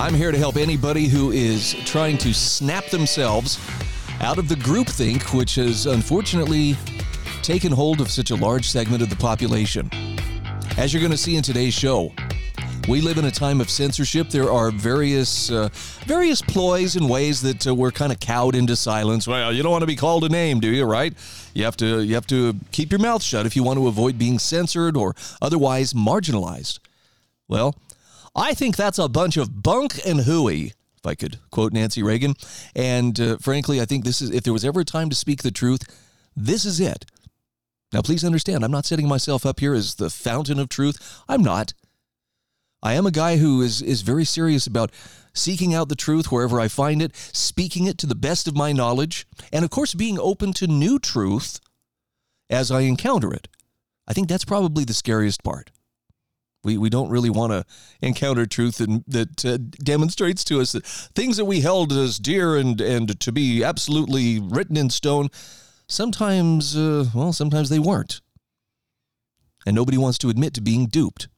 I'm here to help anybody who is trying to snap themselves out of the groupthink, which has unfortunately taken hold of such a large segment of the population. As you're going to see in today's show, we live in a time of censorship. There are various uh, various ploys and ways that uh, we're kind of cowed into silence. Well, you don't want to be called a name, do you? Right? You have to you have to keep your mouth shut if you want to avoid being censored or otherwise marginalized. Well, I think that's a bunch of bunk and hooey. If I could quote Nancy Reagan, and uh, frankly, I think this is if there was ever a time to speak the truth, this is it. Now, please understand, I'm not setting myself up here as the fountain of truth. I'm not. I am a guy who is, is very serious about seeking out the truth wherever I find it, speaking it to the best of my knowledge, and of course, being open to new truth as I encounter it. I think that's probably the scariest part. We, we don't really want to encounter truth that, that uh, demonstrates to us that things that we held as dear and, and to be absolutely written in stone sometimes, uh, well, sometimes they weren't. And nobody wants to admit to being duped.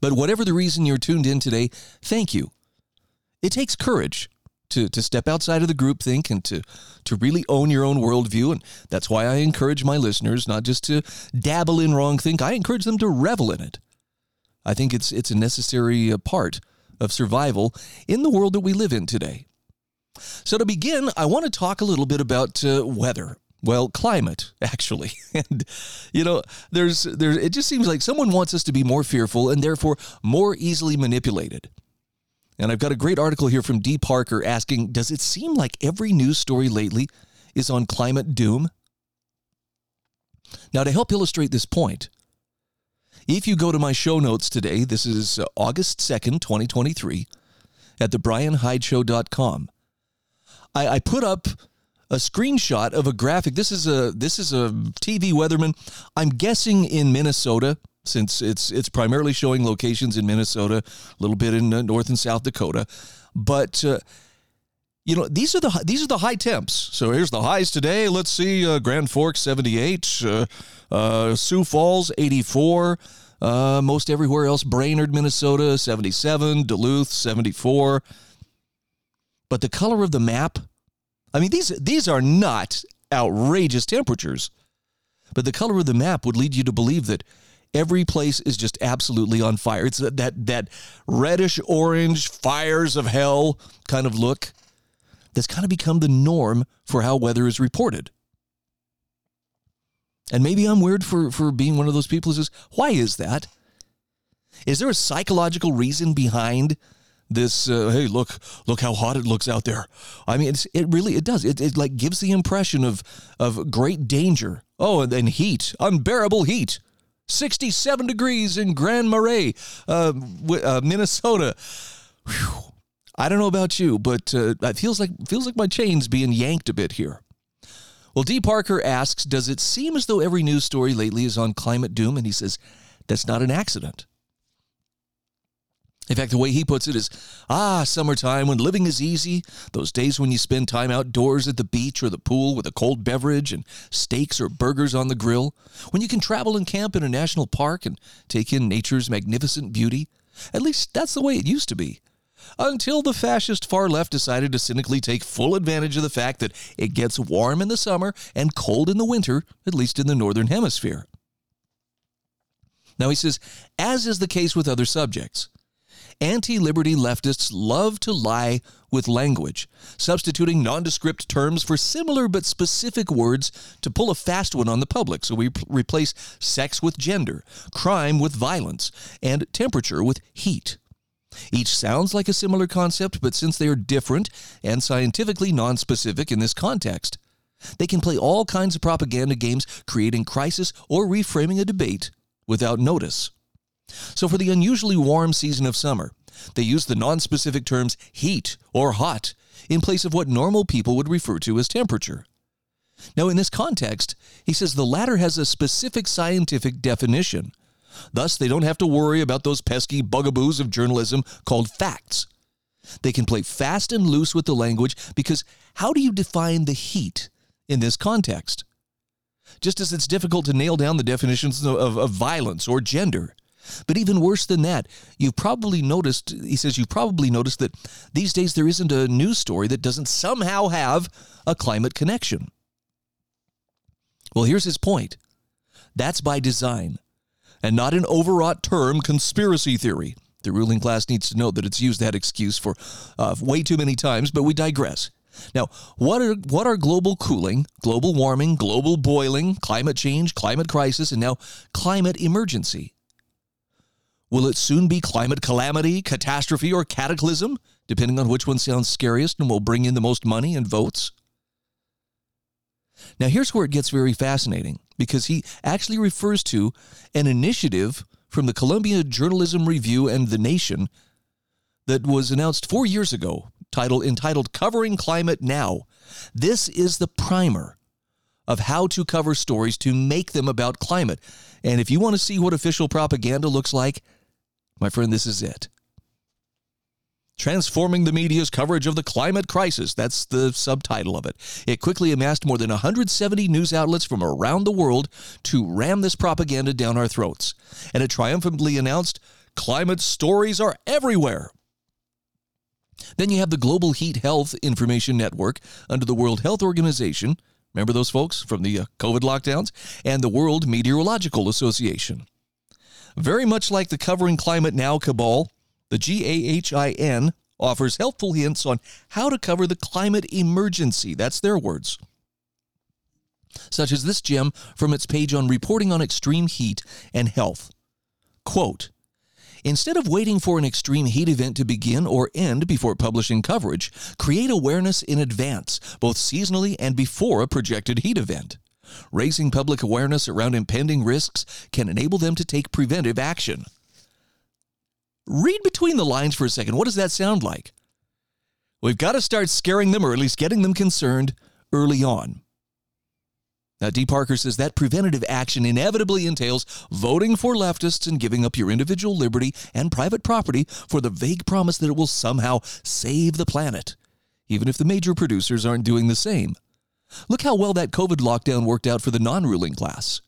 But whatever the reason you're tuned in today, thank you. It takes courage to, to step outside of the groupthink and to, to really own your own worldview. And that's why I encourage my listeners not just to dabble in wrong think, I encourage them to revel in it. I think it's, it's a necessary uh, part of survival in the world that we live in today. So, to begin, I want to talk a little bit about uh, weather. Well, climate, actually. and, you know, there's, there's, it just seems like someone wants us to be more fearful and therefore more easily manipulated. And I've got a great article here from D. Parker asking Does it seem like every news story lately is on climate doom? Now, to help illustrate this point, if you go to my show notes today, this is uh, August 2nd, 2023, at thebryanhydeshow.com. I, I put up a screenshot of a graphic. This is a this is a TV weatherman. I'm guessing in Minnesota since it's it's primarily showing locations in Minnesota, a little bit in uh, North and South Dakota, but. Uh, you know these are the these are the high temps. So here's the highs today. Let's see: uh, Grand Forks 78, uh, uh, Sioux Falls 84, uh, most everywhere else. Brainerd, Minnesota 77, Duluth 74. But the color of the map, I mean, these, these are not outrageous temperatures. But the color of the map would lead you to believe that every place is just absolutely on fire. It's that, that, that reddish orange fires of hell kind of look that's kind of become the norm for how weather is reported. And maybe I'm weird for, for being one of those people who says, why is that? Is there a psychological reason behind this uh, hey look look how hot it looks out there i mean it really it does it, it like gives the impression of of great danger oh and, and heat unbearable heat 67 degrees in grand marais uh, uh, minnesota. Whew. i don't know about you but uh, it feels like feels like my chain's being yanked a bit here. Well d. Parker asks does it seem as though every news story lately is on climate doom? And he says that's not an accident in fact, the way he puts it is ah, summertime when living is easy, those days when you spend time outdoors at the beach or the pool with a cold beverage and steaks or burgers on the grill, when you can travel and camp in a national park and take in nature's magnificent beauty. At least that's the way it used to be. Until the fascist far left decided to cynically take full advantage of the fact that it gets warm in the summer and cold in the winter, at least in the northern hemisphere. Now he says, as is the case with other subjects, anti liberty leftists love to lie with language, substituting nondescript terms for similar but specific words to pull a fast one on the public. So we p- replace sex with gender, crime with violence, and temperature with heat. Each sounds like a similar concept, but since they are different and scientifically nonspecific in this context, they can play all kinds of propaganda games, creating crisis or reframing a debate without notice. So, for the unusually warm season of summer, they use the nonspecific terms heat or hot in place of what normal people would refer to as temperature. Now, in this context, he says the latter has a specific scientific definition. Thus, they don't have to worry about those pesky bugaboos of journalism called facts. They can play fast and loose with the language because how do you define the heat in this context? Just as it's difficult to nail down the definitions of, of, of violence or gender. But even worse than that, you've probably noticed, he says, you've probably noticed that these days there isn't a news story that doesn't somehow have a climate connection. Well, here's his point that's by design and not an overwrought term conspiracy theory. The ruling class needs to know that it's used that excuse for uh, way too many times, but we digress. Now, what are what are global cooling, global warming, global boiling, climate change, climate crisis, and now climate emergency? Will it soon be climate calamity, catastrophe, or cataclysm, depending on which one sounds scariest and will bring in the most money and votes? Now, here's where it gets very fascinating because he actually refers to an initiative from the Columbia Journalism Review and The Nation that was announced four years ago, titled, entitled Covering Climate Now. This is the primer of how to cover stories to make them about climate. And if you want to see what official propaganda looks like, my friend, this is it. Transforming the media's coverage of the climate crisis. That's the subtitle of it. It quickly amassed more than 170 news outlets from around the world to ram this propaganda down our throats. And it triumphantly announced climate stories are everywhere. Then you have the Global Heat Health Information Network under the World Health Organization. Remember those folks from the uh, COVID lockdowns? And the World Meteorological Association. Very much like the Covering Climate Now cabal, the GAHIN offers helpful hints on how to cover the climate emergency. That's their words. Such as this gem from its page on reporting on extreme heat and health. Quote, Instead of waiting for an extreme heat event to begin or end before publishing coverage, create awareness in advance, both seasonally and before a projected heat event. Raising public awareness around impending risks can enable them to take preventive action. Read between the lines for a second. What does that sound like? We've got to start scaring them or at least getting them concerned early on. Now, D. Parker says that preventative action inevitably entails voting for leftists and giving up your individual liberty and private property for the vague promise that it will somehow save the planet, even if the major producers aren't doing the same. Look how well that COVID lockdown worked out for the non ruling class.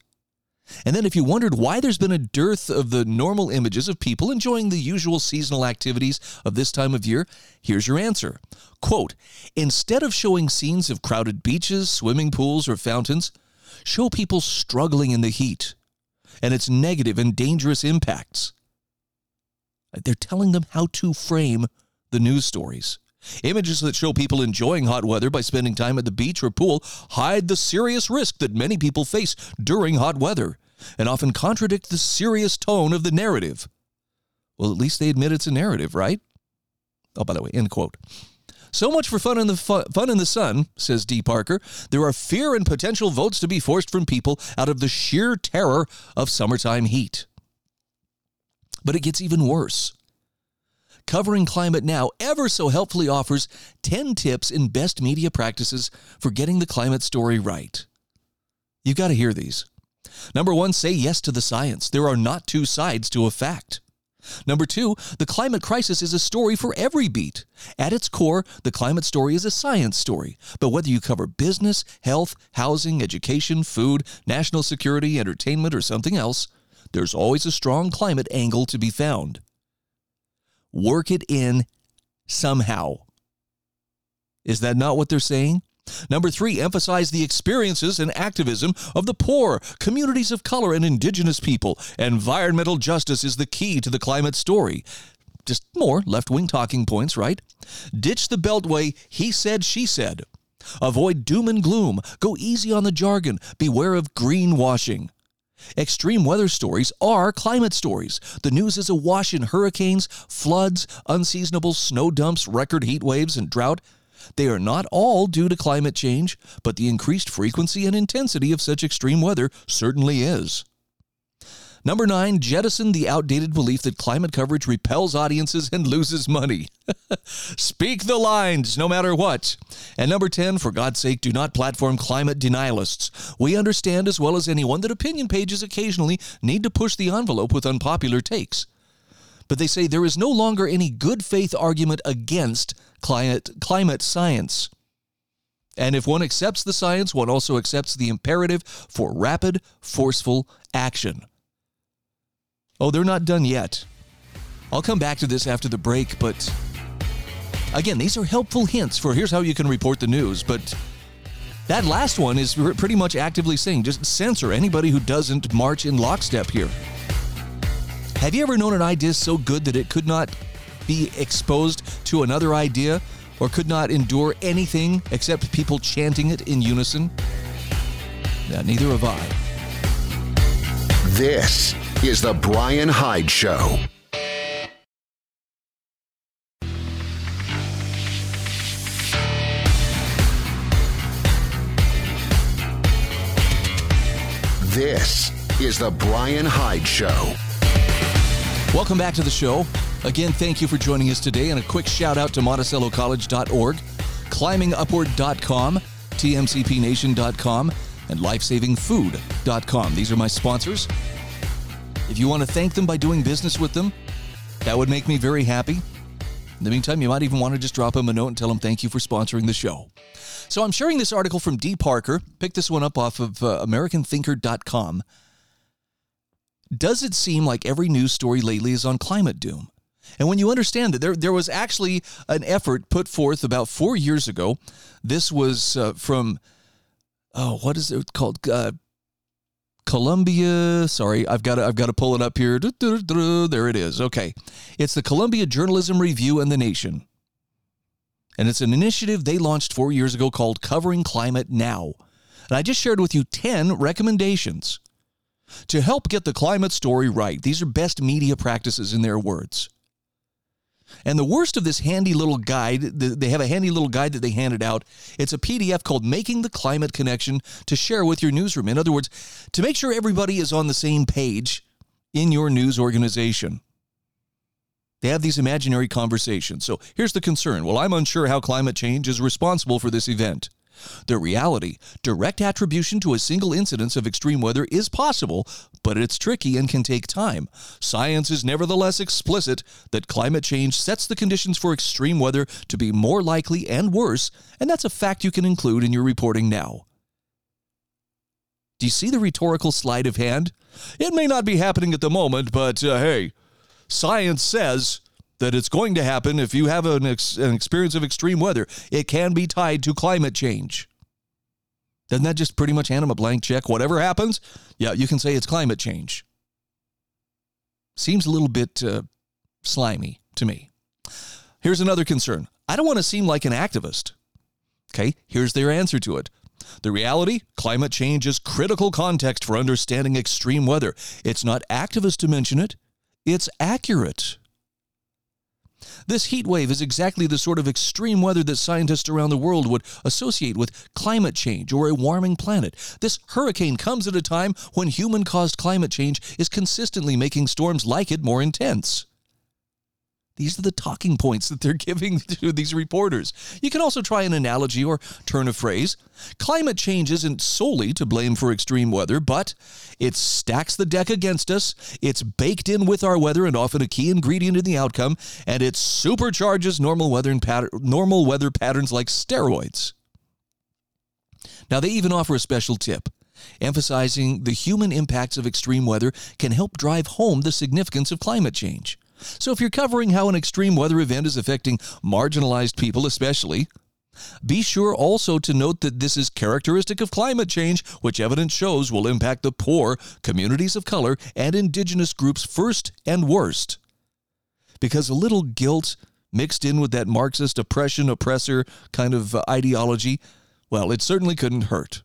And then, if you wondered why there's been a dearth of the normal images of people enjoying the usual seasonal activities of this time of year, here's your answer. Quote Instead of showing scenes of crowded beaches, swimming pools, or fountains, show people struggling in the heat and its negative and dangerous impacts. They're telling them how to frame the news stories. Images that show people enjoying hot weather by spending time at the beach or pool hide the serious risk that many people face during hot weather and often contradict the serious tone of the narrative. Well, at least they admit it's a narrative, right? Oh, by the way, end quote. So much for fun in the fu- fun in the sun, says D. Parker. There are fear and potential votes to be forced from people out of the sheer terror of summertime heat. But it gets even worse. Covering Climate Now ever so helpfully offers 10 tips in best media practices for getting the climate story right. You've got to hear these. Number one, say yes to the science. There are not two sides to a fact. Number two, the climate crisis is a story for every beat. At its core, the climate story is a science story. But whether you cover business, health, housing, education, food, national security, entertainment, or something else, there's always a strong climate angle to be found work it in somehow. Is that not what they're saying? Number three, emphasize the experiences and activism of the poor, communities of color, and indigenous people. Environmental justice is the key to the climate story. Just more left wing talking points, right? Ditch the Beltway, he said, she said. Avoid doom and gloom. Go easy on the jargon. Beware of greenwashing. Extreme weather stories are climate stories. The news is awash in hurricanes, floods, unseasonable snow dumps, record heat waves, and drought. They are not all due to climate change, but the increased frequency and intensity of such extreme weather certainly is. Number nine, jettison the outdated belief that climate coverage repels audiences and loses money. Speak the lines, no matter what. And number 10, for God's sake, do not platform climate denialists. We understand as well as anyone that opinion pages occasionally need to push the envelope with unpopular takes. But they say there is no longer any good faith argument against climate, climate science. And if one accepts the science, one also accepts the imperative for rapid, forceful action. Oh, they're not done yet. I'll come back to this after the break, but again, these are helpful hints for here's how you can report the news. But that last one is pretty much actively saying just censor anybody who doesn't march in lockstep here. Have you ever known an idea so good that it could not be exposed to another idea or could not endure anything except people chanting it in unison? Neither have I. This is The Bryan Hyde Show. This is The Bryan Hyde Show. Welcome back to the show. Again, thank you for joining us today, and a quick shout out to MonticelloCollege.org, ClimbingUpward.com, TMCPNation.com, and LifesavingFood.com. These are my sponsors. If you want to thank them by doing business with them, that would make me very happy. In the meantime, you might even want to just drop them a note and tell them thank you for sponsoring the show. So I'm sharing this article from D. Parker. Pick this one up off of uh, AmericanThinker.com. Does it seem like every news story lately is on climate doom? And when you understand that there, there was actually an effort put forth about four years ago. This was uh, from, oh, what is it called? Uh, Columbia. Sorry, I've got to, I've got to pull it up here. There it is. Okay, it's the Columbia Journalism Review and the Nation, and it's an initiative they launched four years ago called Covering Climate Now. And I just shared with you ten recommendations to help get the climate story right. These are best media practices in their words. And the worst of this handy little guide, they have a handy little guide that they handed out. It's a PDF called Making the Climate Connection to share with your newsroom. In other words, to make sure everybody is on the same page in your news organization. They have these imaginary conversations. So here's the concern. Well, I'm unsure how climate change is responsible for this event. The reality, direct attribution to a single incidence of extreme weather is possible, but it's tricky and can take time. Science is nevertheless explicit that climate change sets the conditions for extreme weather to be more likely and worse, and that's a fact you can include in your reporting now. Do you see the rhetorical sleight of hand? It may not be happening at the moment, but uh, hey, science says that it's going to happen if you have an, ex- an experience of extreme weather. It can be tied to climate change. Doesn't that just pretty much hand them a blank check? Whatever happens, yeah, you can say it's climate change. Seems a little bit uh, slimy to me. Here's another concern I don't want to seem like an activist. Okay, here's their answer to it. The reality climate change is critical context for understanding extreme weather. It's not activist to mention it, it's accurate. This heat wave is exactly the sort of extreme weather that scientists around the world would associate with climate change or a warming planet. This hurricane comes at a time when human caused climate change is consistently making storms like it more intense. These are the talking points that they're giving to these reporters. You can also try an analogy or turn a phrase. Climate change isn't solely to blame for extreme weather, but it stacks the deck against us. It's baked in with our weather and often a key ingredient in the outcome, and it supercharges normal weather and pattern, normal weather patterns like steroids. Now they even offer a special tip emphasizing the human impacts of extreme weather can help drive home the significance of climate change. So if you're covering how an extreme weather event is affecting marginalized people, especially, be sure also to note that this is characteristic of climate change, which evidence shows will impact the poor, communities of color, and indigenous groups first and worst. Because a little guilt mixed in with that Marxist oppression, oppressor kind of uh, ideology, well, it certainly couldn't hurt.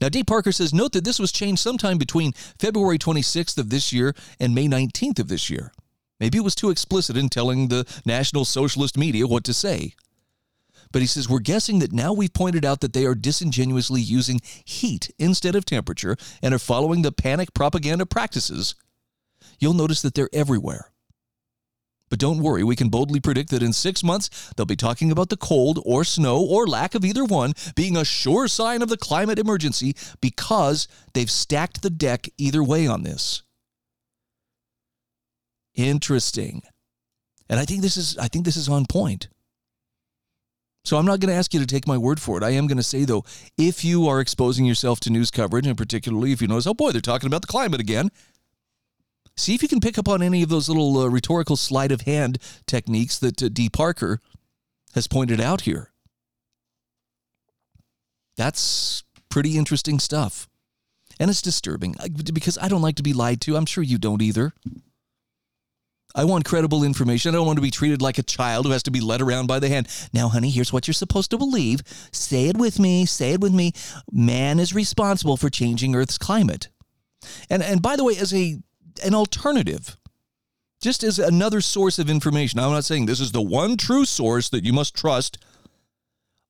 Now, D. Parker says, note that this was changed sometime between February 26th of this year and May 19th of this year. Maybe it was too explicit in telling the National Socialist media what to say. But he says, We're guessing that now we've pointed out that they are disingenuously using heat instead of temperature and are following the panic propaganda practices you'll notice that they're everywhere. But don't worry, we can boldly predict that in six months, they'll be talking about the cold or snow or lack of either one being a sure sign of the climate emergency because they've stacked the deck either way on this. Interesting. And I think this is I think this is on point. So I'm not going to ask you to take my word for it. I am going to say though, if you are exposing yourself to news coverage and particularly if you notice, oh boy, they're talking about the climate again, See if you can pick up on any of those little uh, rhetorical sleight of hand techniques that uh, D. Parker has pointed out here. That's pretty interesting stuff. And it's disturbing because I don't like to be lied to. I'm sure you don't either. I want credible information. I don't want to be treated like a child who has to be led around by the hand. Now, honey, here's what you're supposed to believe. Say it with me. Say it with me. Man is responsible for changing Earth's climate. And and by the way, as a an alternative, just as another source of information. I'm not saying this is the one true source that you must trust.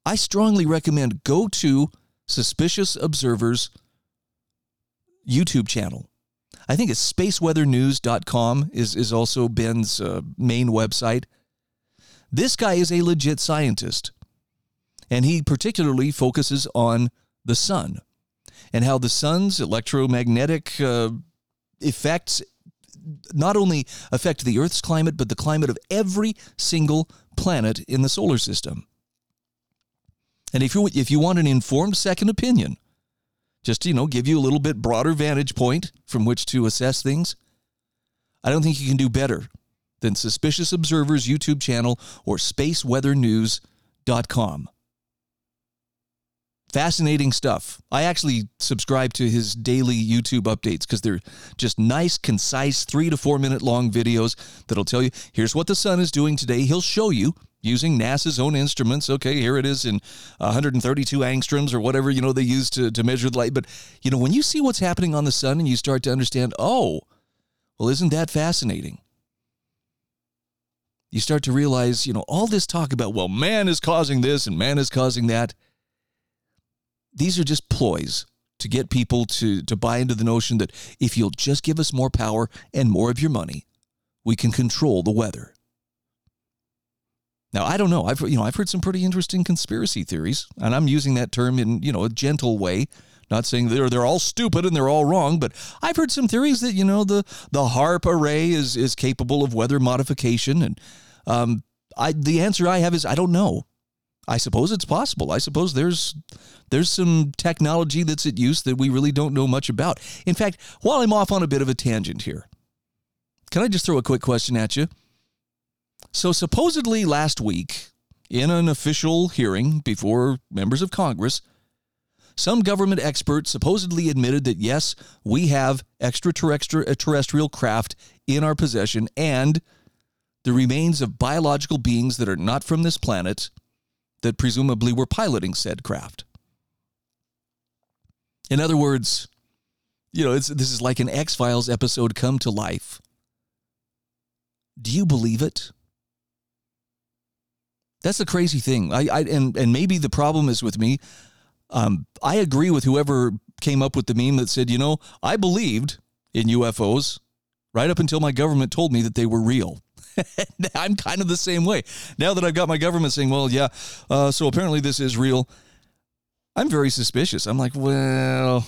I strongly recommend go to Suspicious Observers YouTube channel. I think it's spaceweathernews.com is, is also Ben's uh, main website. This guy is a legit scientist, and he particularly focuses on the sun and how the sun's electromagnetic uh, effects not only affect the Earth's climate, but the climate of every single planet in the solar system. And if you if you want an informed second opinion, just you know, give you a little bit broader vantage point from which to assess things, I don't think you can do better than Suspicious Observers YouTube channel or spaceweathernews.com fascinating stuff. I actually subscribe to his daily YouTube updates because they're just nice, concise, three to four minute long videos that'll tell you here's what the sun is doing today. He'll show you using NASA's own instruments. Okay, here it is in 132 angstroms or whatever you know they use to, to measure the light. But you know, when you see what's happening on the sun and you start to understand, oh, well, isn't that fascinating? You start to realize, you know, all this talk about, well, man is causing this and man is causing that these are just ploys to get people to, to buy into the notion that if you'll just give us more power and more of your money, we can control the weather. Now I don't know. I've you know I've heard some pretty interesting conspiracy theories, and I'm using that term in you know a gentle way, not saying they're they're all stupid and they're all wrong, but I've heard some theories that you know the the HAARP array is is capable of weather modification, and um, I the answer I have is I don't know. I suppose it's possible. I suppose there's there's some technology that's at use that we really don't know much about. In fact, while I'm off on a bit of a tangent here, can I just throw a quick question at you? So supposedly last week, in an official hearing before members of Congress, some government expert supposedly admitted that yes, we have extraterrestrial craft in our possession and the remains of biological beings that are not from this planet that presumably were piloting said craft. In other words, you know, this is like an X Files episode come to life. Do you believe it? That's the crazy thing. I, I and and maybe the problem is with me. Um, I agree with whoever came up with the meme that said, you know, I believed in UFOs right up until my government told me that they were real. I'm kind of the same way. Now that I've got my government saying, well, yeah, uh, so apparently this is real, I'm very suspicious. I'm like, well,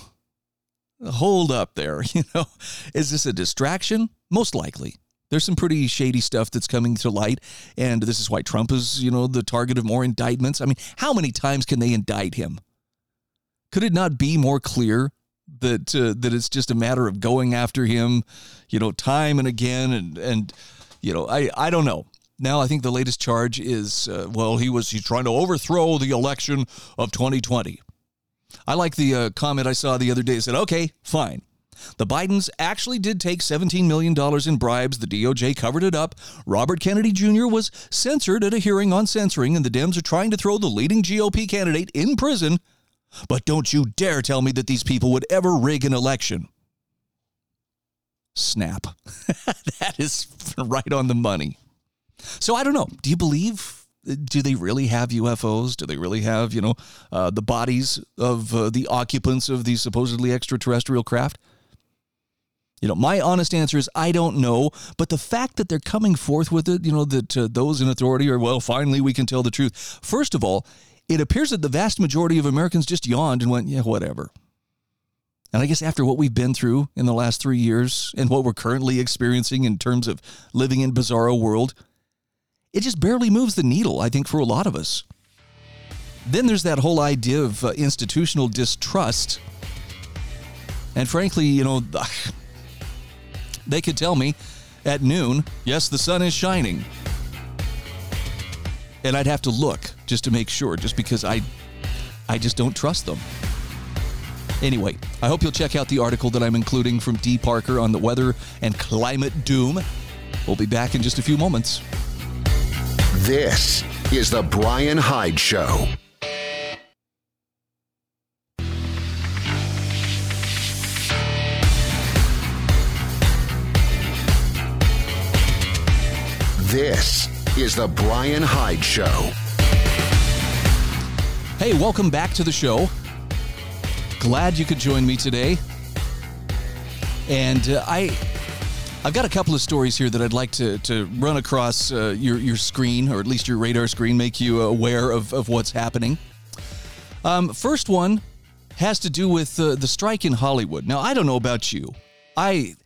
hold up there. You know, is this a distraction? Most likely. There's some pretty shady stuff that's coming to light, and this is why Trump is, you know, the target of more indictments. I mean, how many times can they indict him? Could it not be more clear that uh, that it's just a matter of going after him, you know, time and again, and and you know, I, I don't know. Now I think the latest charge is uh, well, he was he's trying to overthrow the election of 2020. I like the uh, comment I saw the other day. It said, "Okay, fine." The Bidens actually did take $17 million in bribes. The DOJ covered it up. Robert Kennedy Jr. was censored at a hearing on censoring, and the Dems are trying to throw the leading GOP candidate in prison. But don't you dare tell me that these people would ever rig an election snap. that is right on the money. So I don't know. Do you believe? Do they really have UFOs? Do they really have, you know, uh, the bodies of uh, the occupants of these supposedly extraterrestrial craft? You know, my honest answer is I don't know, but the fact that they're coming forth with it, you know, that those in authority are, well, finally we can tell the truth. First of all, it appears that the vast majority of Americans just yawned and went, yeah, whatever. And I guess after what we've been through in the last three years and what we're currently experiencing in terms of living in bizarro world, it just barely moves the needle, I think, for a lot of us. Then there's that whole idea of uh, institutional distrust. And frankly, you know, they could tell me at noon, yes, the sun is shining. And I'd have to look just to make sure, just because I, I just don't trust them. Anyway, I hope you'll check out the article that I'm including from D. Parker on the weather and climate doom. We'll be back in just a few moments. This is The Bryan Hyde Show. This is The Bryan Hyde Show. Hey, welcome back to the show. Glad you could join me today. And uh, I, I've got a couple of stories here that I'd like to, to run across uh, your, your screen, or at least your radar screen, make you aware of, of what's happening. Um, first one has to do with uh, the strike in Hollywood. Now, I don't know about you. I,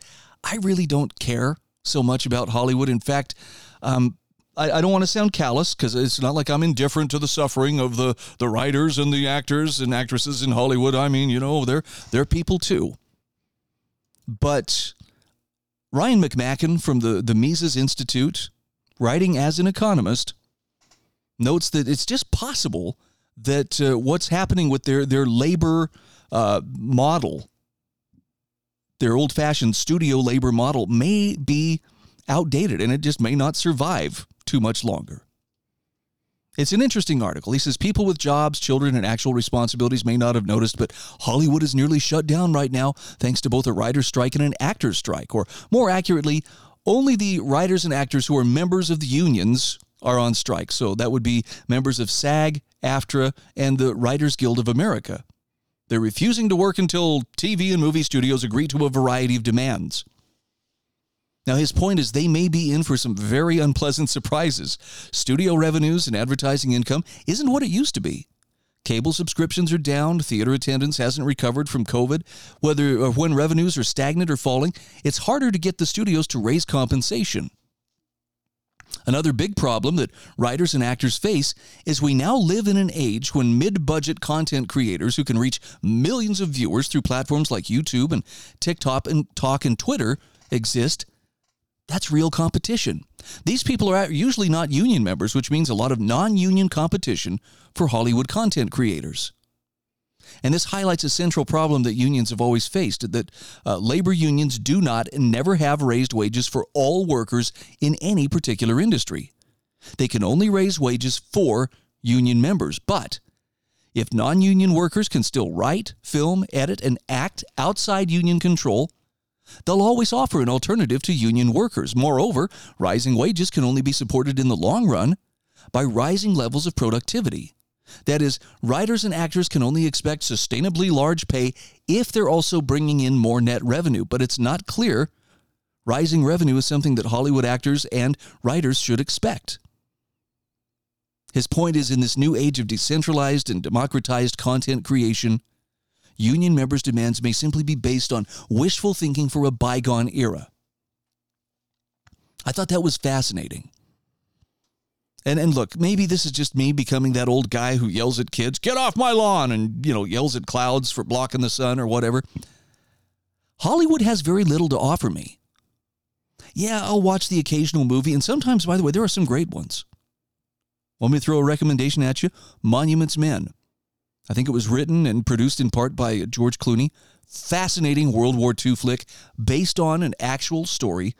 I really don't care so much about Hollywood. In fact, um, I, I, don't want to sound callous because it's not like I'm indifferent to the suffering of the, the writers and the actors and actresses in Hollywood. I mean, you know, they're they're people too. But Ryan McMaken from the, the Mises Institute, writing as an economist, notes that it's just possible that uh, what's happening with their, their labor uh, model, their old fashioned studio labor model, may be outdated and it just may not survive too much longer. It's an interesting article. He says people with jobs, children, and actual responsibilities may not have noticed, but Hollywood is nearly shut down right now thanks to both a writer's strike and an actor's strike. Or more accurately, only the writers and actors who are members of the unions are on strike. So that would be members of SAG, AFTRA, and the Writers Guild of America. They're refusing to work until TV and movie studios agree to a variety of demands. Now, his point is they may be in for some very unpleasant surprises. Studio revenues and advertising income isn't what it used to be. Cable subscriptions are down, theater attendance hasn't recovered from COVID. Whether or when revenues are stagnant or falling, it's harder to get the studios to raise compensation. Another big problem that writers and actors face is we now live in an age when mid budget content creators who can reach millions of viewers through platforms like YouTube and TikTok and Talk and Twitter exist that's real competition. These people are usually not union members, which means a lot of non union competition for Hollywood content creators. And this highlights a central problem that unions have always faced that uh, labor unions do not and never have raised wages for all workers in any particular industry. They can only raise wages for union members. But if non union workers can still write, film, edit, and act outside union control, They'll always offer an alternative to union workers. Moreover, rising wages can only be supported in the long run by rising levels of productivity. That is, writers and actors can only expect sustainably large pay if they're also bringing in more net revenue, but it's not clear rising revenue is something that Hollywood actors and writers should expect. His point is in this new age of decentralized and democratized content creation, union members' demands may simply be based on wishful thinking for a bygone era. I thought that was fascinating. And, and look, maybe this is just me becoming that old guy who yells at kids, get off my lawn, and, you know, yells at clouds for blocking the sun or whatever. Hollywood has very little to offer me. Yeah, I'll watch the occasional movie, and sometimes, by the way, there are some great ones. Want me to throw a recommendation at you? Monuments Men. I think it was written and produced in part by George Clooney. Fascinating World War II flick based on an actual story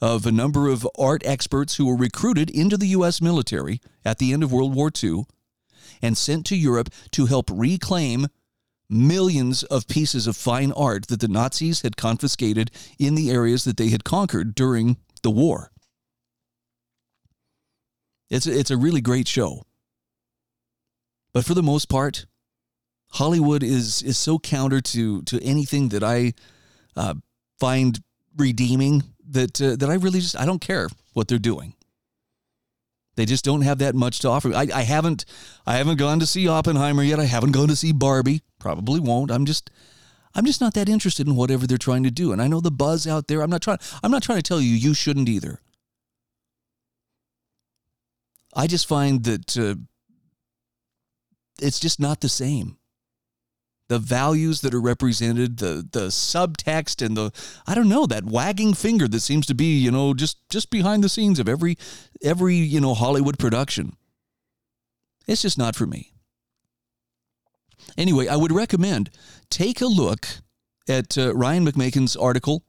of a number of art experts who were recruited into the U.S. military at the end of World War II and sent to Europe to help reclaim millions of pieces of fine art that the Nazis had confiscated in the areas that they had conquered during the war. It's a, it's a really great show. But for the most part, Hollywood is is so counter to to anything that I uh, find redeeming that uh, that I really just I don't care what they're doing. They just don't have that much to offer. I, I haven't I haven't gone to see Oppenheimer yet. I haven't gone to see Barbie. Probably won't. I'm just I'm just not that interested in whatever they're trying to do. And I know the buzz out there. I'm not trying I'm not trying to tell you you shouldn't either. I just find that uh, it's just not the same. The values that are represented, the the subtext, and the I don't know that wagging finger that seems to be you know just just behind the scenes of every every you know Hollywood production. It's just not for me. Anyway, I would recommend take a look at uh, Ryan McMaken's article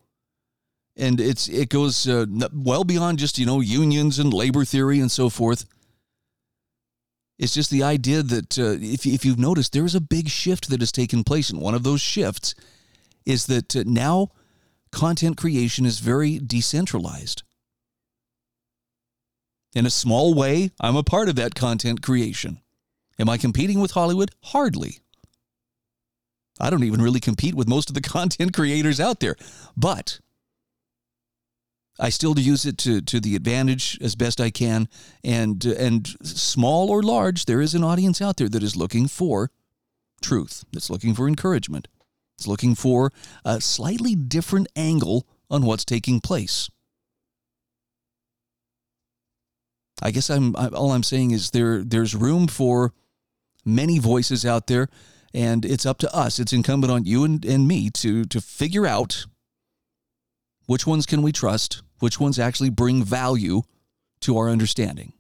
and it's it goes uh, well beyond just you know unions and labor theory and so forth. It's just the idea that uh, if, if you've noticed, there is a big shift that has taken place. And one of those shifts is that uh, now content creation is very decentralized. In a small way, I'm a part of that content creation. Am I competing with Hollywood? Hardly. I don't even really compete with most of the content creators out there. But I still use it to, to the advantage as best I can. And, and small or large, there is an audience out there that is looking for truth, that's looking for encouragement, it's looking for a slightly different angle on what's taking place. I guess I'm I, all I'm saying is there there's room for many voices out there, and it's up to us. It's incumbent on you and, and me to to figure out which ones can we trust, which ones actually bring value to our understanding.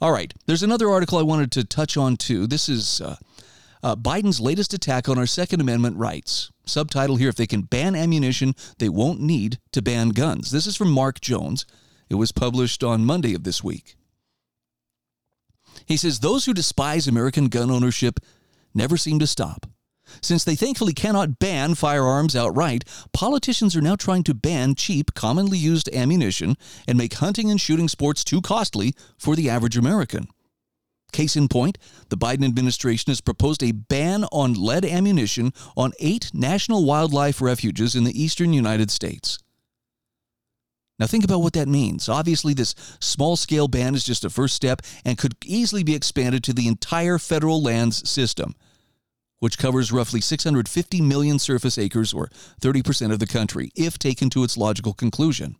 All right, there's another article I wanted to touch on too. This is uh, uh, Biden's latest attack on our Second Amendment rights. Subtitle here If they can ban ammunition, they won't need to ban guns. This is from Mark Jones. It was published on Monday of this week. He says those who despise American gun ownership never seem to stop. Since they thankfully cannot ban firearms outright, politicians are now trying to ban cheap, commonly used ammunition and make hunting and shooting sports too costly for the average American. Case in point, the Biden administration has proposed a ban on lead ammunition on eight national wildlife refuges in the eastern United States. Now, think about what that means. Obviously, this small scale ban is just a first step and could easily be expanded to the entire federal lands system which covers roughly 650 million surface acres or 30% of the country, if taken to its logical conclusion.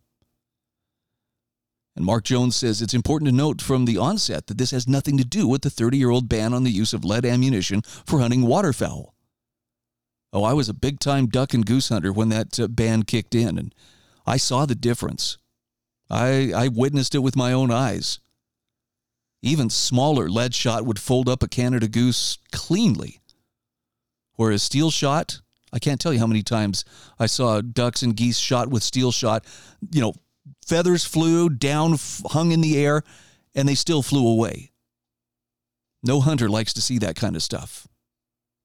And Mark Jones says it's important to note from the onset that this has nothing to do with the 30 year old ban on the use of lead ammunition for hunting waterfowl. Oh, I was a big time duck and goose hunter when that uh, ban kicked in, and I saw the difference. I, I witnessed it with my own eyes. Even smaller lead shot would fold up a Canada goose cleanly Whereas steel shot, I can't tell you how many times I saw ducks and geese shot with steel shot. You know, feathers flew down, hung in the air, and they still flew away. No hunter likes to see that kind of stuff.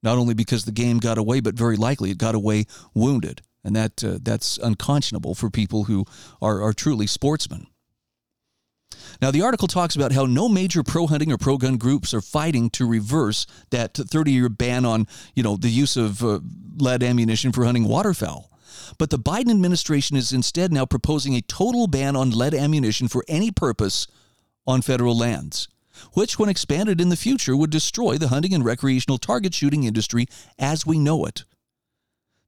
Not only because the game got away, but very likely it got away wounded. And that, uh, that's unconscionable for people who are, are truly sportsmen. Now, the article talks about how no major pro hunting or pro gun groups are fighting to reverse that 30 year ban on, you know, the use of uh, lead ammunition for hunting waterfowl. But the Biden administration is instead now proposing a total ban on lead ammunition for any purpose on federal lands, which, when expanded in the future, would destroy the hunting and recreational target shooting industry as we know it.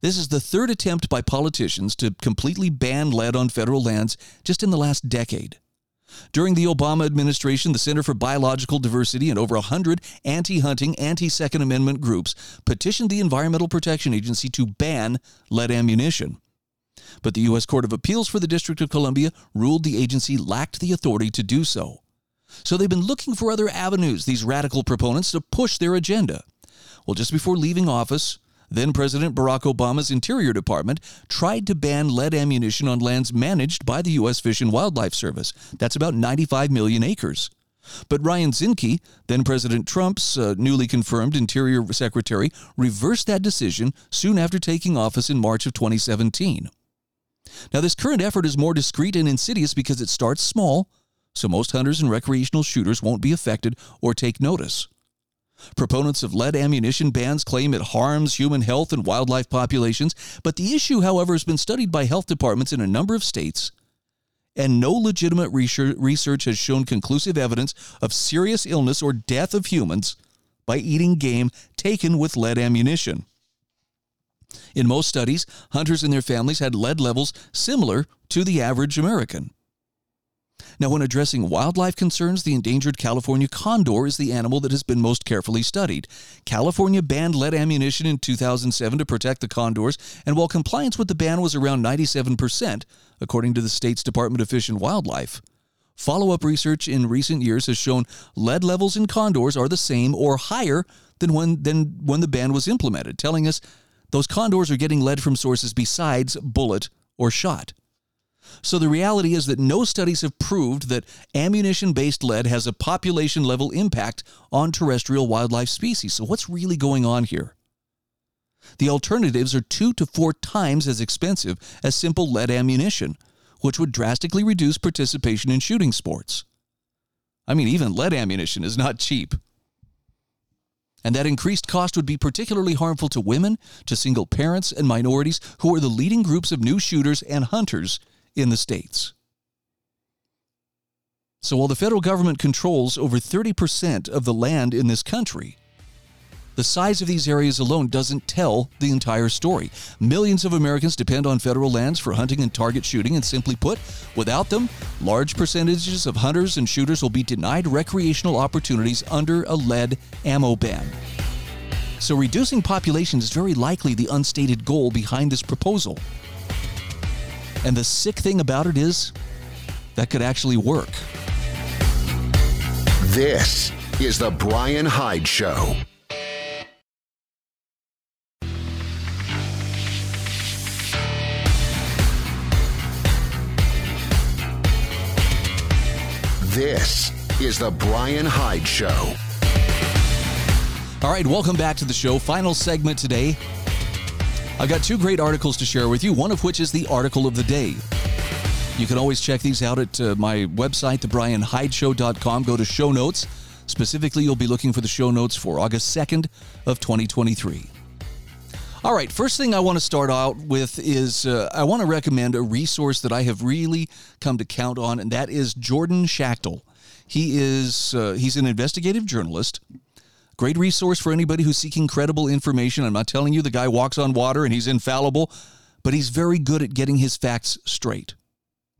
This is the third attempt by politicians to completely ban lead on federal lands just in the last decade. During the Obama administration, the Center for Biological Diversity and over 100 anti hunting, anti Second Amendment groups petitioned the Environmental Protection Agency to ban lead ammunition. But the U.S. Court of Appeals for the District of Columbia ruled the agency lacked the authority to do so. So they've been looking for other avenues, these radical proponents, to push their agenda. Well, just before leaving office, then President Barack Obama's Interior Department tried to ban lead ammunition on lands managed by the U.S. Fish and Wildlife Service. That's about 95 million acres. But Ryan Zinke, then President Trump's uh, newly confirmed Interior Secretary, reversed that decision soon after taking office in March of 2017. Now, this current effort is more discreet and insidious because it starts small, so most hunters and recreational shooters won't be affected or take notice. Proponents of lead ammunition bans claim it harms human health and wildlife populations, but the issue, however, has been studied by health departments in a number of states, and no legitimate research has shown conclusive evidence of serious illness or death of humans by eating game taken with lead ammunition. In most studies, hunters and their families had lead levels similar to the average American. Now, when addressing wildlife concerns, the endangered California condor is the animal that has been most carefully studied. California banned lead ammunition in 2007 to protect the condors, and while compliance with the ban was around 97%, according to the state's Department of Fish and Wildlife, follow up research in recent years has shown lead levels in condors are the same or higher than when, than when the ban was implemented, telling us those condors are getting lead from sources besides bullet or shot. So the reality is that no studies have proved that ammunition based lead has a population level impact on terrestrial wildlife species. So what's really going on here? The alternatives are two to four times as expensive as simple lead ammunition, which would drastically reduce participation in shooting sports. I mean, even lead ammunition is not cheap. And that increased cost would be particularly harmful to women, to single parents, and minorities who are the leading groups of new shooters and hunters in the states. So while the federal government controls over 30% of the land in this country, the size of these areas alone doesn't tell the entire story. Millions of Americans depend on federal lands for hunting and target shooting, and simply put, without them, large percentages of hunters and shooters will be denied recreational opportunities under a lead ammo ban. So, reducing population is very likely the unstated goal behind this proposal. And the sick thing about it is that could actually work. This is the Bryan Hyde Show. This is the Bryan Hyde Show. All right, welcome back to the show. Final segment today. I've got two great articles to share with you, one of which is the article of the day. You can always check these out at uh, my website, thebryanhydeshow.com. Go to show notes. Specifically, you'll be looking for the show notes for August 2nd of 2023. All right, first thing I want to start out with is uh, I want to recommend a resource that I have really come to count on, and that is Jordan Schachtel. He is uh, he's an investigative journalist. Great resource for anybody who's seeking credible information. I'm not telling you the guy walks on water and he's infallible, but he's very good at getting his facts straight.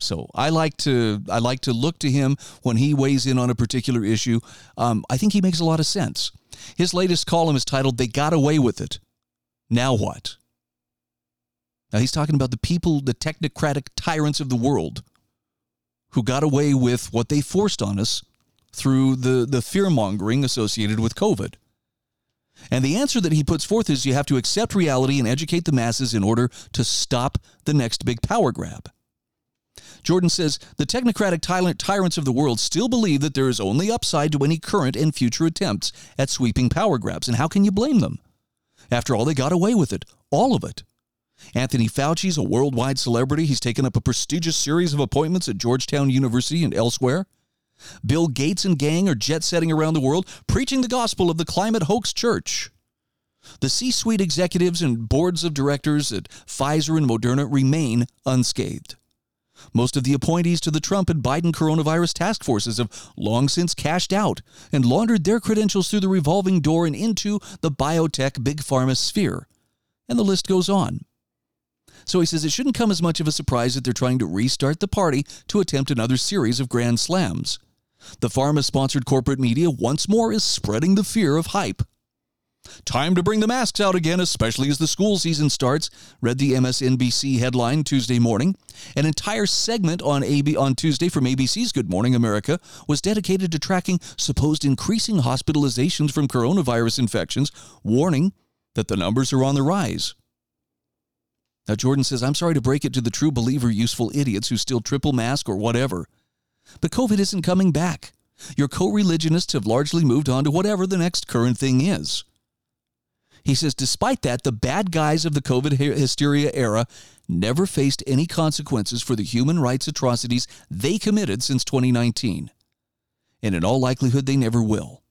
So I like to I like to look to him when he weighs in on a particular issue. Um, I think he makes a lot of sense. His latest column is titled "They Got Away with It." Now what? Now he's talking about the people, the technocratic tyrants of the world, who got away with what they forced on us through the, the fear mongering associated with COVID. And the answer that he puts forth is you have to accept reality and educate the masses in order to stop the next big power grab. Jordan says the technocratic tyrants of the world still believe that there is only upside to any current and future attempts at sweeping power grabs. And how can you blame them? After all, they got away with it, all of it. Anthony Fauci's a worldwide celebrity. He's taken up a prestigious series of appointments at Georgetown University and elsewhere. Bill Gates and gang are jet setting around the world, preaching the gospel of the climate hoax church. The C suite executives and boards of directors at Pfizer and Moderna remain unscathed. Most of the appointees to the Trump and Biden coronavirus task forces have long since cashed out and laundered their credentials through the revolving door and into the biotech big pharma sphere. And the list goes on. So he says it shouldn't come as much of a surprise that they're trying to restart the party to attempt another series of grand slams. The pharma sponsored corporate media once more is spreading the fear of hype. Time to bring the masks out again, especially as the school season starts, read the MSNBC headline Tuesday morning. An entire segment on AB on Tuesday from ABC's Good Morning America was dedicated to tracking supposed increasing hospitalizations from coronavirus infections, warning that the numbers are on the rise. Now Jordan says, "I'm sorry to break it to the true believer useful idiots who still triple mask or whatever. But COVID isn't coming back. Your co religionists have largely moved on to whatever the next current thing is. He says, despite that, the bad guys of the COVID hysteria era never faced any consequences for the human rights atrocities they committed since 2019. And in all likelihood, they never will.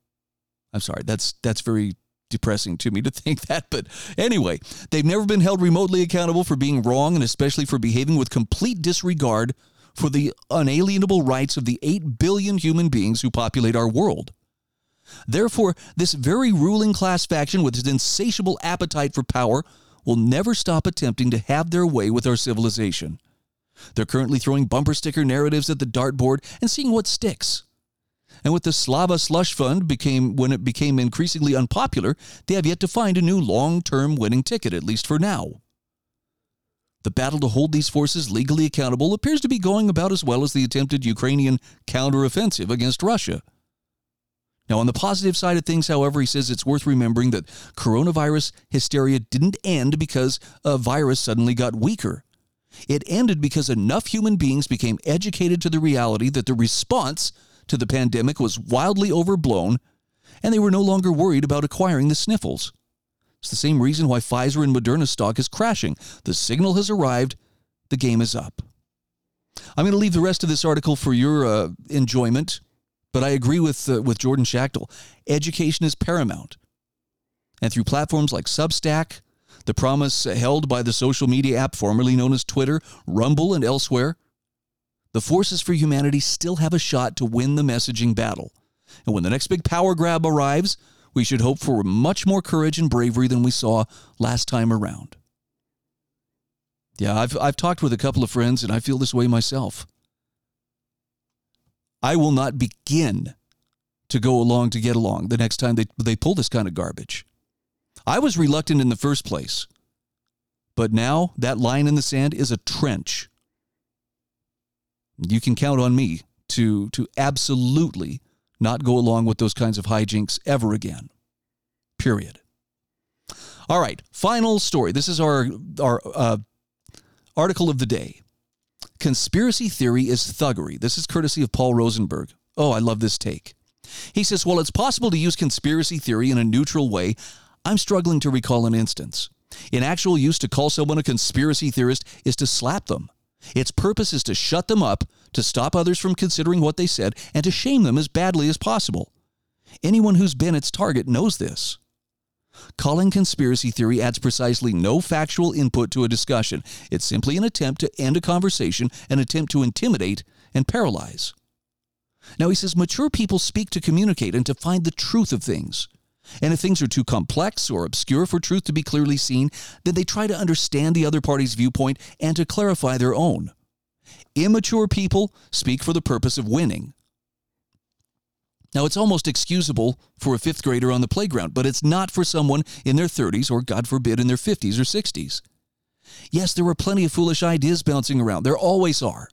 I'm sorry, that's that's very depressing to me to think that. But anyway, they've never been held remotely accountable for being wrong and especially for behaving with complete disregard for the unalienable rights of the 8 billion human beings who populate our world. Therefore, this very ruling class faction with its insatiable appetite for power will never stop attempting to have their way with our civilization. They're currently throwing bumper sticker narratives at the dartboard and seeing what sticks. And with the Slava slush fund became when it became increasingly unpopular, they have yet to find a new long-term winning ticket at least for now. The battle to hold these forces legally accountable appears to be going about as well as the attempted Ukrainian counteroffensive against Russia. Now, on the positive side of things, however, he says it's worth remembering that coronavirus hysteria didn't end because a virus suddenly got weaker. It ended because enough human beings became educated to the reality that the response to the pandemic was wildly overblown, and they were no longer worried about acquiring the sniffles. It's the same reason why Pfizer and Moderna stock is crashing. The signal has arrived, the game is up. I'm going to leave the rest of this article for your uh, enjoyment, but I agree with, uh, with Jordan Schachtel. Education is paramount. And through platforms like Substack, the promise held by the social media app formerly known as Twitter, Rumble, and elsewhere, the forces for humanity still have a shot to win the messaging battle. And when the next big power grab arrives, we should hope for much more courage and bravery than we saw last time around. Yeah, I've, I've talked with a couple of friends, and I feel this way myself. I will not begin to go along to get along the next time they, they pull this kind of garbage. I was reluctant in the first place, but now that line in the sand is a trench. You can count on me to, to absolutely not go along with those kinds of hijinks ever again. Period. All right, final story. This is our our uh, article of the day. Conspiracy theory is thuggery. This is courtesy of Paul Rosenberg. Oh, I love this take. He says, "While it's possible to use conspiracy theory in a neutral way, I'm struggling to recall an instance. In actual use, to call someone a conspiracy theorist is to slap them. Its purpose is to shut them up, to stop others from considering what they said, and to shame them as badly as possible. Anyone who's been its target knows this. Calling conspiracy theory adds precisely no factual input to a discussion. It's simply an attempt to end a conversation, an attempt to intimidate and paralyze. Now, he says mature people speak to communicate and to find the truth of things. And if things are too complex or obscure for truth to be clearly seen, then they try to understand the other party's viewpoint and to clarify their own. Immature people speak for the purpose of winning. Now, it's almost excusable for a fifth grader on the playground, but it's not for someone in their 30s or, God forbid, in their 50s or 60s. Yes, there are plenty of foolish ideas bouncing around. There always are.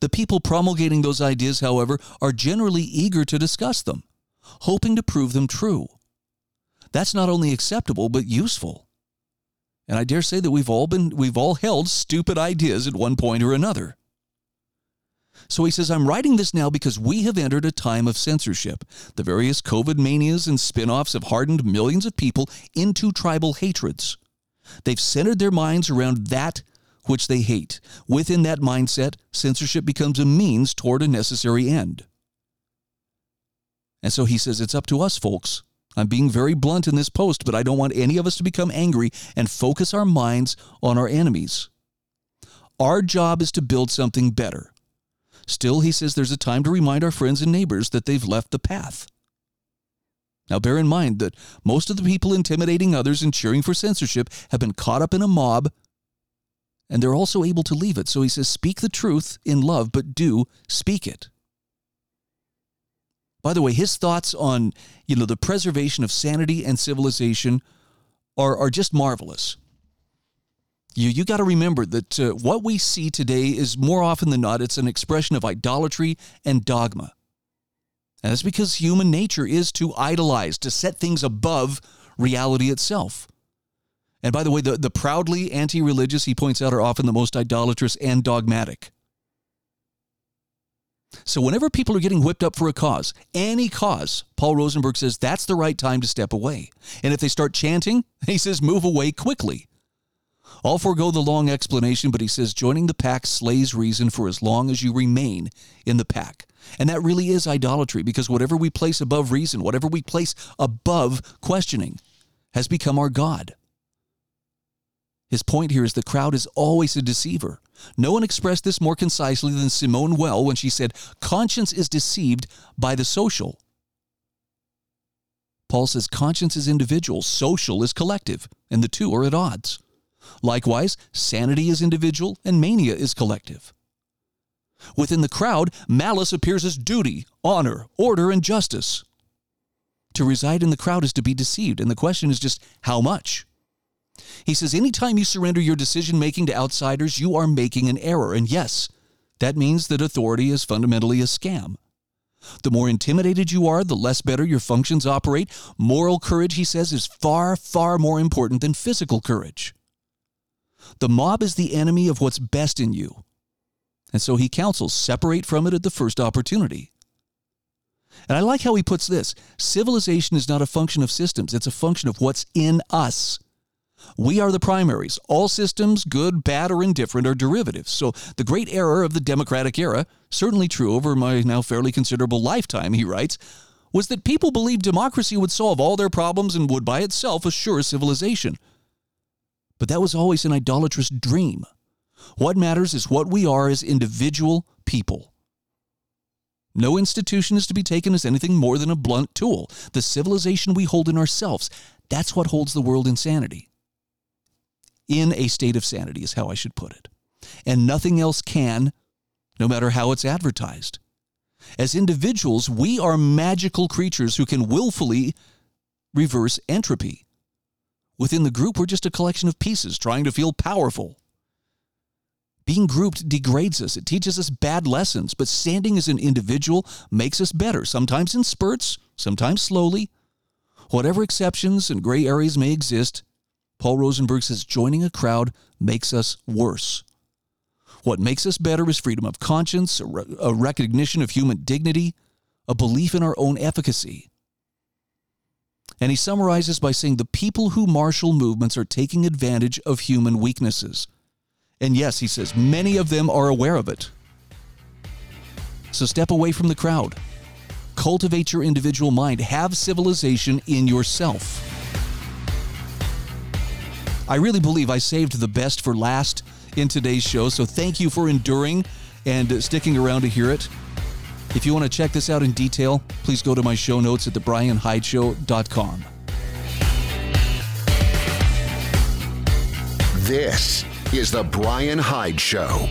The people promulgating those ideas, however, are generally eager to discuss them, hoping to prove them true. That's not only acceptable, but useful. And I dare say that we've all been we've all held stupid ideas at one point or another. So he says, I'm writing this now because we have entered a time of censorship. The various COVID manias and spin offs have hardened millions of people into tribal hatreds. They've centered their minds around that which they hate. Within that mindset, censorship becomes a means toward a necessary end. And so he says, it's up to us, folks, I'm being very blunt in this post, but I don't want any of us to become angry and focus our minds on our enemies. Our job is to build something better. Still, he says there's a time to remind our friends and neighbors that they've left the path. Now, bear in mind that most of the people intimidating others and cheering for censorship have been caught up in a mob, and they're also able to leave it. So he says, speak the truth in love, but do speak it. By the way, his thoughts on you know the preservation of sanity and civilization are are just marvelous. You you got to remember that uh, what we see today is more often than not it's an expression of idolatry and dogma. And that's because human nature is to idolize, to set things above reality itself. And by the way, the, the proudly anti religious, he points out, are often the most idolatrous and dogmatic. So, whenever people are getting whipped up for a cause, any cause, Paul Rosenberg says that's the right time to step away. And if they start chanting, he says move away quickly. I'll forego the long explanation, but he says joining the pack slays reason for as long as you remain in the pack. And that really is idolatry because whatever we place above reason, whatever we place above questioning, has become our God. His point here is the crowd is always a deceiver. No one expressed this more concisely than Simone Weil when she said, Conscience is deceived by the social. Paul says conscience is individual, social is collective, and the two are at odds. Likewise, sanity is individual and mania is collective. Within the crowd, malice appears as duty, honor, order, and justice. To reside in the crowd is to be deceived, and the question is just how much? He says, anytime you surrender your decision making to outsiders, you are making an error. And yes, that means that authority is fundamentally a scam. The more intimidated you are, the less better your functions operate. Moral courage, he says, is far, far more important than physical courage. The mob is the enemy of what's best in you. And so he counsels separate from it at the first opportunity. And I like how he puts this civilization is not a function of systems, it's a function of what's in us. We are the primaries. All systems, good, bad, or indifferent, are derivatives. So the great error of the democratic era, certainly true over my now fairly considerable lifetime, he writes, was that people believed democracy would solve all their problems and would by itself assure civilization. But that was always an idolatrous dream. What matters is what we are as individual people. No institution is to be taken as anything more than a blunt tool. The civilization we hold in ourselves, that's what holds the world in sanity. In a state of sanity, is how I should put it. And nothing else can, no matter how it's advertised. As individuals, we are magical creatures who can willfully reverse entropy. Within the group, we're just a collection of pieces trying to feel powerful. Being grouped degrades us. It teaches us bad lessons, but standing as an individual makes us better, sometimes in spurts, sometimes slowly. Whatever exceptions and gray areas may exist, Paul Rosenberg says joining a crowd makes us worse. What makes us better is freedom of conscience, a, re- a recognition of human dignity, a belief in our own efficacy. And he summarizes by saying the people who marshal movements are taking advantage of human weaknesses. And yes, he says, many of them are aware of it. So step away from the crowd. Cultivate your individual mind. Have civilization in yourself. I really believe I saved the best for last in today's show, so thank you for enduring and sticking around to hear it. If you want to check this out in detail, please go to my show notes at thebryanhydeshow.com. This is The Bryan Hyde Show.